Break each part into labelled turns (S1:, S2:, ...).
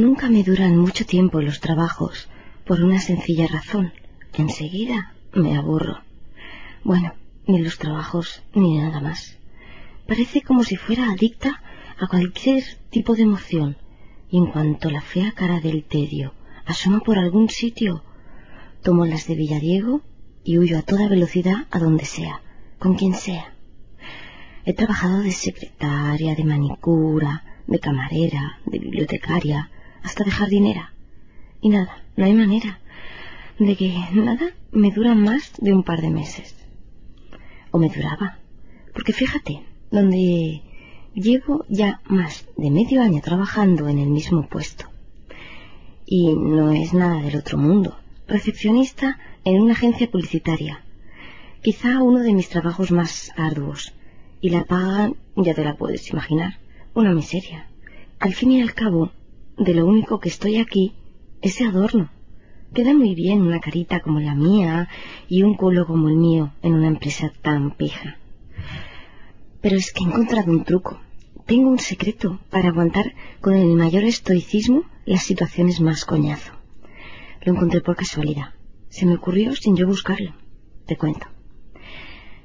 S1: nunca me duran mucho tiempo los trabajos, por una sencilla razón. Enseguida me aburro. Bueno, ni los trabajos ni nada más. Parece como si fuera adicta a cualquier tipo de emoción, y en cuanto la fea cara del tedio asoma por algún sitio, tomo las de Villadiego y huyo a toda velocidad a donde sea, con quien sea. He trabajado de secretaria, de manicura, de camarera, de bibliotecaria, hasta de jardinera. Y nada, no hay manera de que nada me dura más de un par de meses. O me duraba. Porque fíjate, donde llevo ya más de medio año trabajando en el mismo puesto. Y no es nada del otro mundo. Recepcionista en una agencia publicitaria. Quizá uno de mis trabajos más arduos. Y la paga, ya te la puedes imaginar, una miseria. Al fin y al cabo, de lo único que estoy aquí es de adorno. Queda muy bien una carita como la mía y un culo como el mío en una empresa tan pija. Pero es que he encontrado un truco. Tengo un secreto para aguantar con el mayor estoicismo las situaciones más coñazo. Lo encontré por casualidad. Se me ocurrió sin yo buscarlo. Te cuento.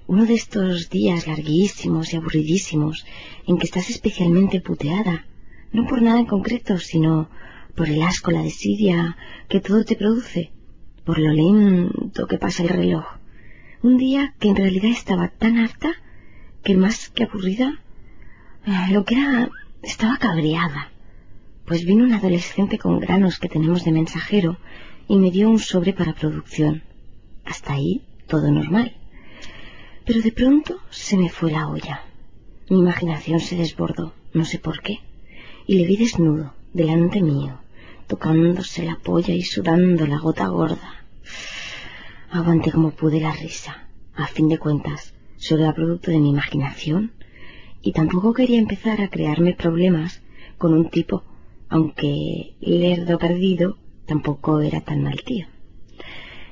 S1: Uno de estos días larguísimos y aburridísimos en que estás especialmente puteada, no por nada en concreto, sino por el asco, la desidia que todo te produce, por lo lento que pasa el reloj. Un día que en realidad estaba tan harta que más que aburrida, eh, lo que era, estaba cabreada. Pues vino un adolescente con granos que tenemos de mensajero y me dio un sobre para producción. Hasta ahí todo normal. Pero de pronto se me fue la olla. Mi imaginación se desbordó, no sé por qué, y le vi desnudo, delante mío, tocándose la polla y sudando la gota gorda. Aguanté como pude la risa. A fin de cuentas, solo era producto de mi imaginación y tampoco quería empezar a crearme problemas con un tipo, aunque lerdo perdido, tampoco era tan mal tío.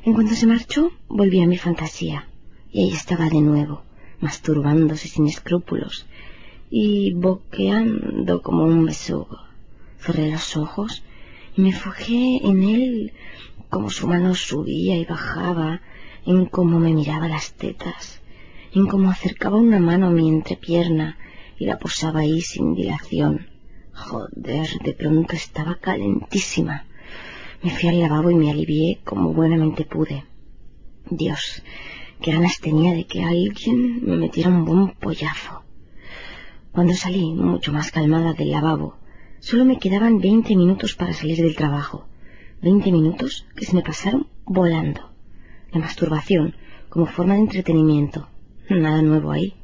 S1: En cuanto se marchó, volví a mi fantasía, y ahí estaba de nuevo, masturbándose sin escrúpulos y boqueando como un besugo. Cerré los ojos y me fijé en él como su mano subía y bajaba, en cómo me miraba las tetas, en cómo acercaba una mano a mi entrepierna y la posaba ahí sin dilación. Joder, de pronto estaba calentísima. Me fui al lavabo y me alivié como buenamente pude. Dios, qué ganas tenía de que alguien me metiera un buen pollazo. Cuando salí, mucho más calmada del lavabo, Solo me quedaban veinte minutos para salir del trabajo. Veinte minutos que se me pasaron volando. La masturbación como forma de entretenimiento. Nada nuevo ahí.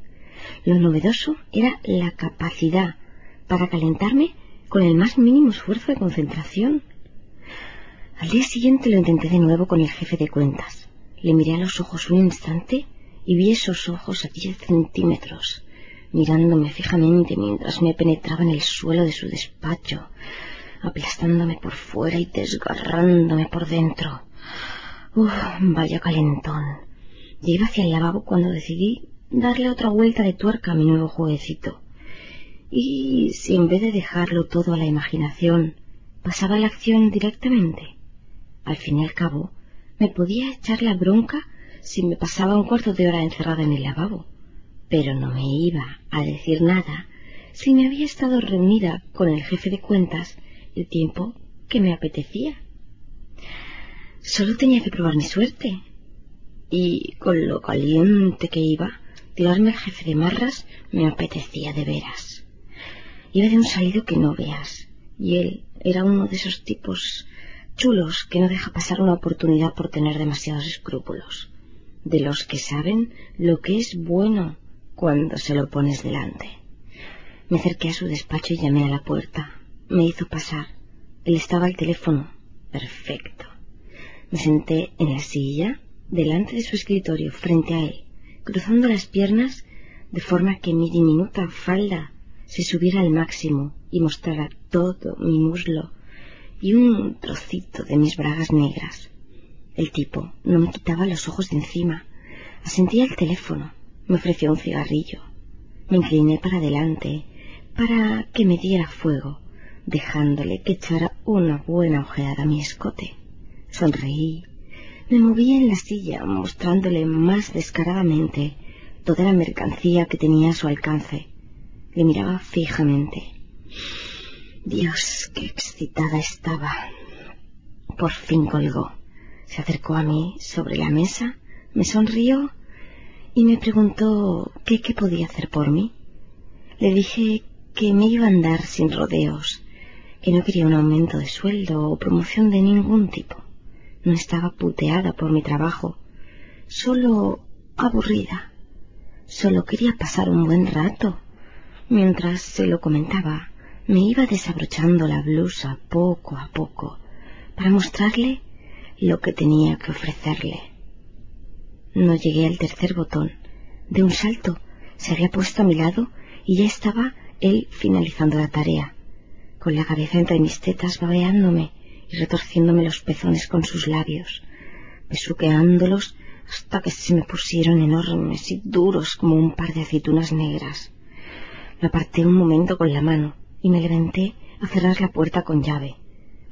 S1: Lo novedoso era la capacidad para calentarme con el más mínimo esfuerzo de concentración. Al día siguiente lo intenté de nuevo con el jefe de cuentas. Le miré a los ojos un instante y vi esos ojos a diez centímetros mirándome fijamente mientras me penetraba en el suelo de su despacho, aplastándome por fuera y desgarrándome por dentro. Uf, vaya calentón. Llegué hacia el lavabo cuando decidí darle otra vuelta de tuerca a mi nuevo jueguecito. Y si en vez de dejarlo todo a la imaginación, pasaba la acción directamente, al fin y al cabo, me podía echar la bronca si me pasaba un cuarto de hora encerrada en el lavabo pero no me iba a decir nada si me había estado reunida con el jefe de cuentas el tiempo que me apetecía. Solo tenía que probar mi suerte. Y con lo caliente que iba, tirarme al jefe de marras me apetecía de veras. Iba de un salido que no veas, y él era uno de esos tipos chulos que no deja pasar una oportunidad por tener demasiados escrúpulos, de los que saben lo que es bueno cuando se lo pones delante. Me acerqué a su despacho y llamé a la puerta. Me hizo pasar. Él estaba al teléfono. Perfecto. Me senté en la silla, delante de su escritorio, frente a él, cruzando las piernas de forma que mi diminuta falda se subiera al máximo y mostrara todo mi muslo y un trocito de mis bragas negras. El tipo no me quitaba los ojos de encima. Asentía el teléfono. Me ofreció un cigarrillo. Me incliné para adelante para que me diera fuego. dejándole que echara una buena ojeada a mi escote. Sonreí. Me moví en la silla, mostrándole más descaradamente toda la mercancía que tenía a su alcance. Le miraba fijamente. Dios, qué excitada estaba. Por fin colgó. Se acercó a mí sobre la mesa, me sonrió y me preguntó qué, podía hacer por mí. Le dije que me iba a andar sin rodeos, que no quería un aumento de sueldo o promoción de ningún tipo. No estaba puteada por mi trabajo, solo aburrida. Solo quería pasar un buen rato. Mientras se lo comentaba, me iba desabrochando la blusa poco a poco para mostrarle lo que tenía que ofrecerle. No llegué al tercer botón. De un salto se había puesto a mi lado y ya estaba él finalizando la tarea, con la cabeza entre mis tetas babeándome y retorciéndome los pezones con sus labios, besuqueándolos hasta que se me pusieron enormes y duros como un par de aceitunas negras. Me aparté un momento con la mano y me levanté a cerrar la puerta con llave.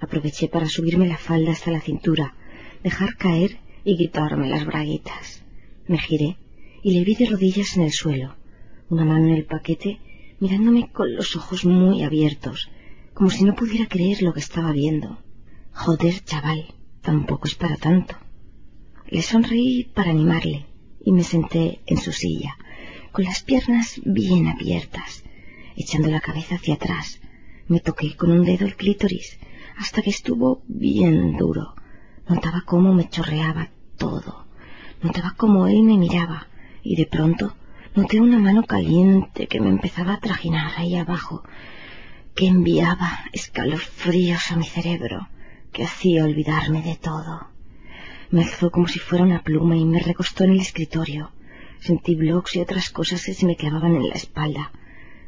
S1: Aproveché para subirme la falda hasta la cintura, dejar caer y quitarme las braguitas. Me giré y le vi de rodillas en el suelo, una mano en el paquete, mirándome con los ojos muy abiertos, como si no pudiera creer lo que estaba viendo. Joder, chaval, tampoco es para tanto. Le sonreí para animarle y me senté en su silla, con las piernas bien abiertas, echando la cabeza hacia atrás. Me toqué con un dedo el clítoris hasta que estuvo bien duro. Notaba cómo me chorreaba todo. Notaba cómo él me miraba y de pronto noté una mano caliente que me empezaba a trajinar ahí abajo, que enviaba escalofríos a mi cerebro, que hacía olvidarme de todo. Me alzó como si fuera una pluma y me recostó en el escritorio. Sentí bloques y otras cosas que se me clavaban en la espalda.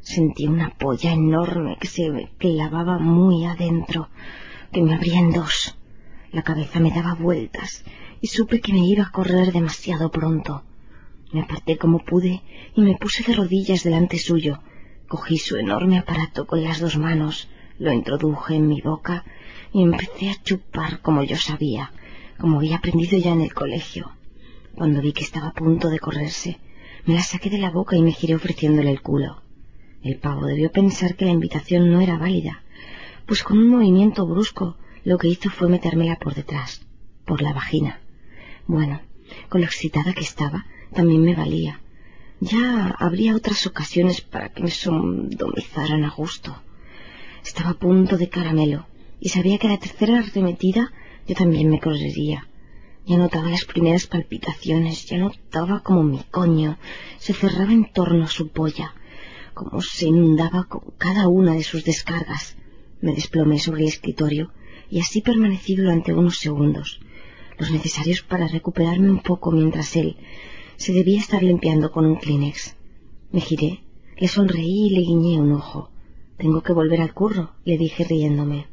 S1: Sentí una polla enorme que se me clavaba muy adentro, que me abría en dos. La cabeza me daba vueltas y supe que me iba a correr demasiado pronto. Me aparté como pude y me puse de rodillas delante suyo. Cogí su enorme aparato con las dos manos, lo introduje en mi boca y empecé a chupar como yo sabía, como había aprendido ya en el colegio. Cuando vi que estaba a punto de correrse, me la saqué de la boca y me giré ofreciéndole el culo. El pavo debió pensar que la invitación no era válida, pues con un movimiento brusco lo que hizo fue metérmela por detrás, por la vagina. Bueno, con lo excitada que estaba, también me valía. Ya habría otras ocasiones para que me sodomizaran a gusto. Estaba a punto de caramelo y sabía que la tercera arremetida yo también me correría. Ya notaba las primeras palpitaciones, ya notaba como mi coño se cerraba en torno a su polla, como se inundaba con cada una de sus descargas. Me desplomé sobre el escritorio y así permanecí durante unos segundos, los necesarios para recuperarme un poco mientras él se debía estar limpiando con un Kleenex. Me giré, le sonreí y le guiñé un ojo. Tengo que volver al curro, le dije riéndome.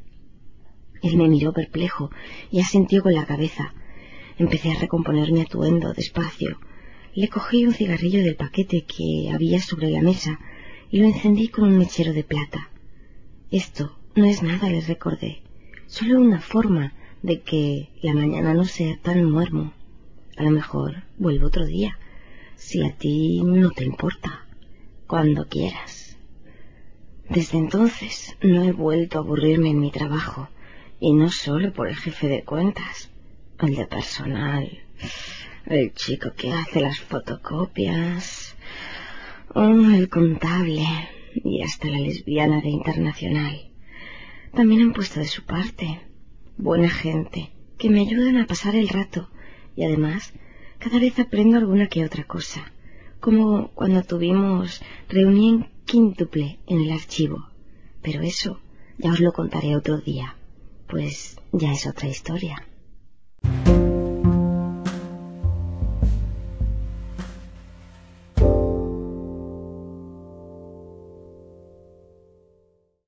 S1: Él me miró perplejo y asintió con la cabeza. Empecé a recomponer mi atuendo despacio. Le cogí un cigarrillo del paquete que había sobre la mesa y lo encendí con un mechero de plata. Esto no es nada, le recordé. Solo una forma de que la mañana no sea tan muermo. A lo mejor vuelvo otro día, si a ti no te importa, cuando quieras. Desde entonces no he vuelto a aburrirme en mi trabajo y no solo por el jefe de cuentas, el de personal, el chico que hace las fotocopias, el contable y hasta la lesbiana de internacional. También han puesto de su parte. Buena gente, que me ayudan a pasar el rato y además cada vez aprendo alguna que otra cosa, como cuando tuvimos reunión quíntuple en el archivo. Pero eso ya os lo contaré otro día pues ya es otra historia.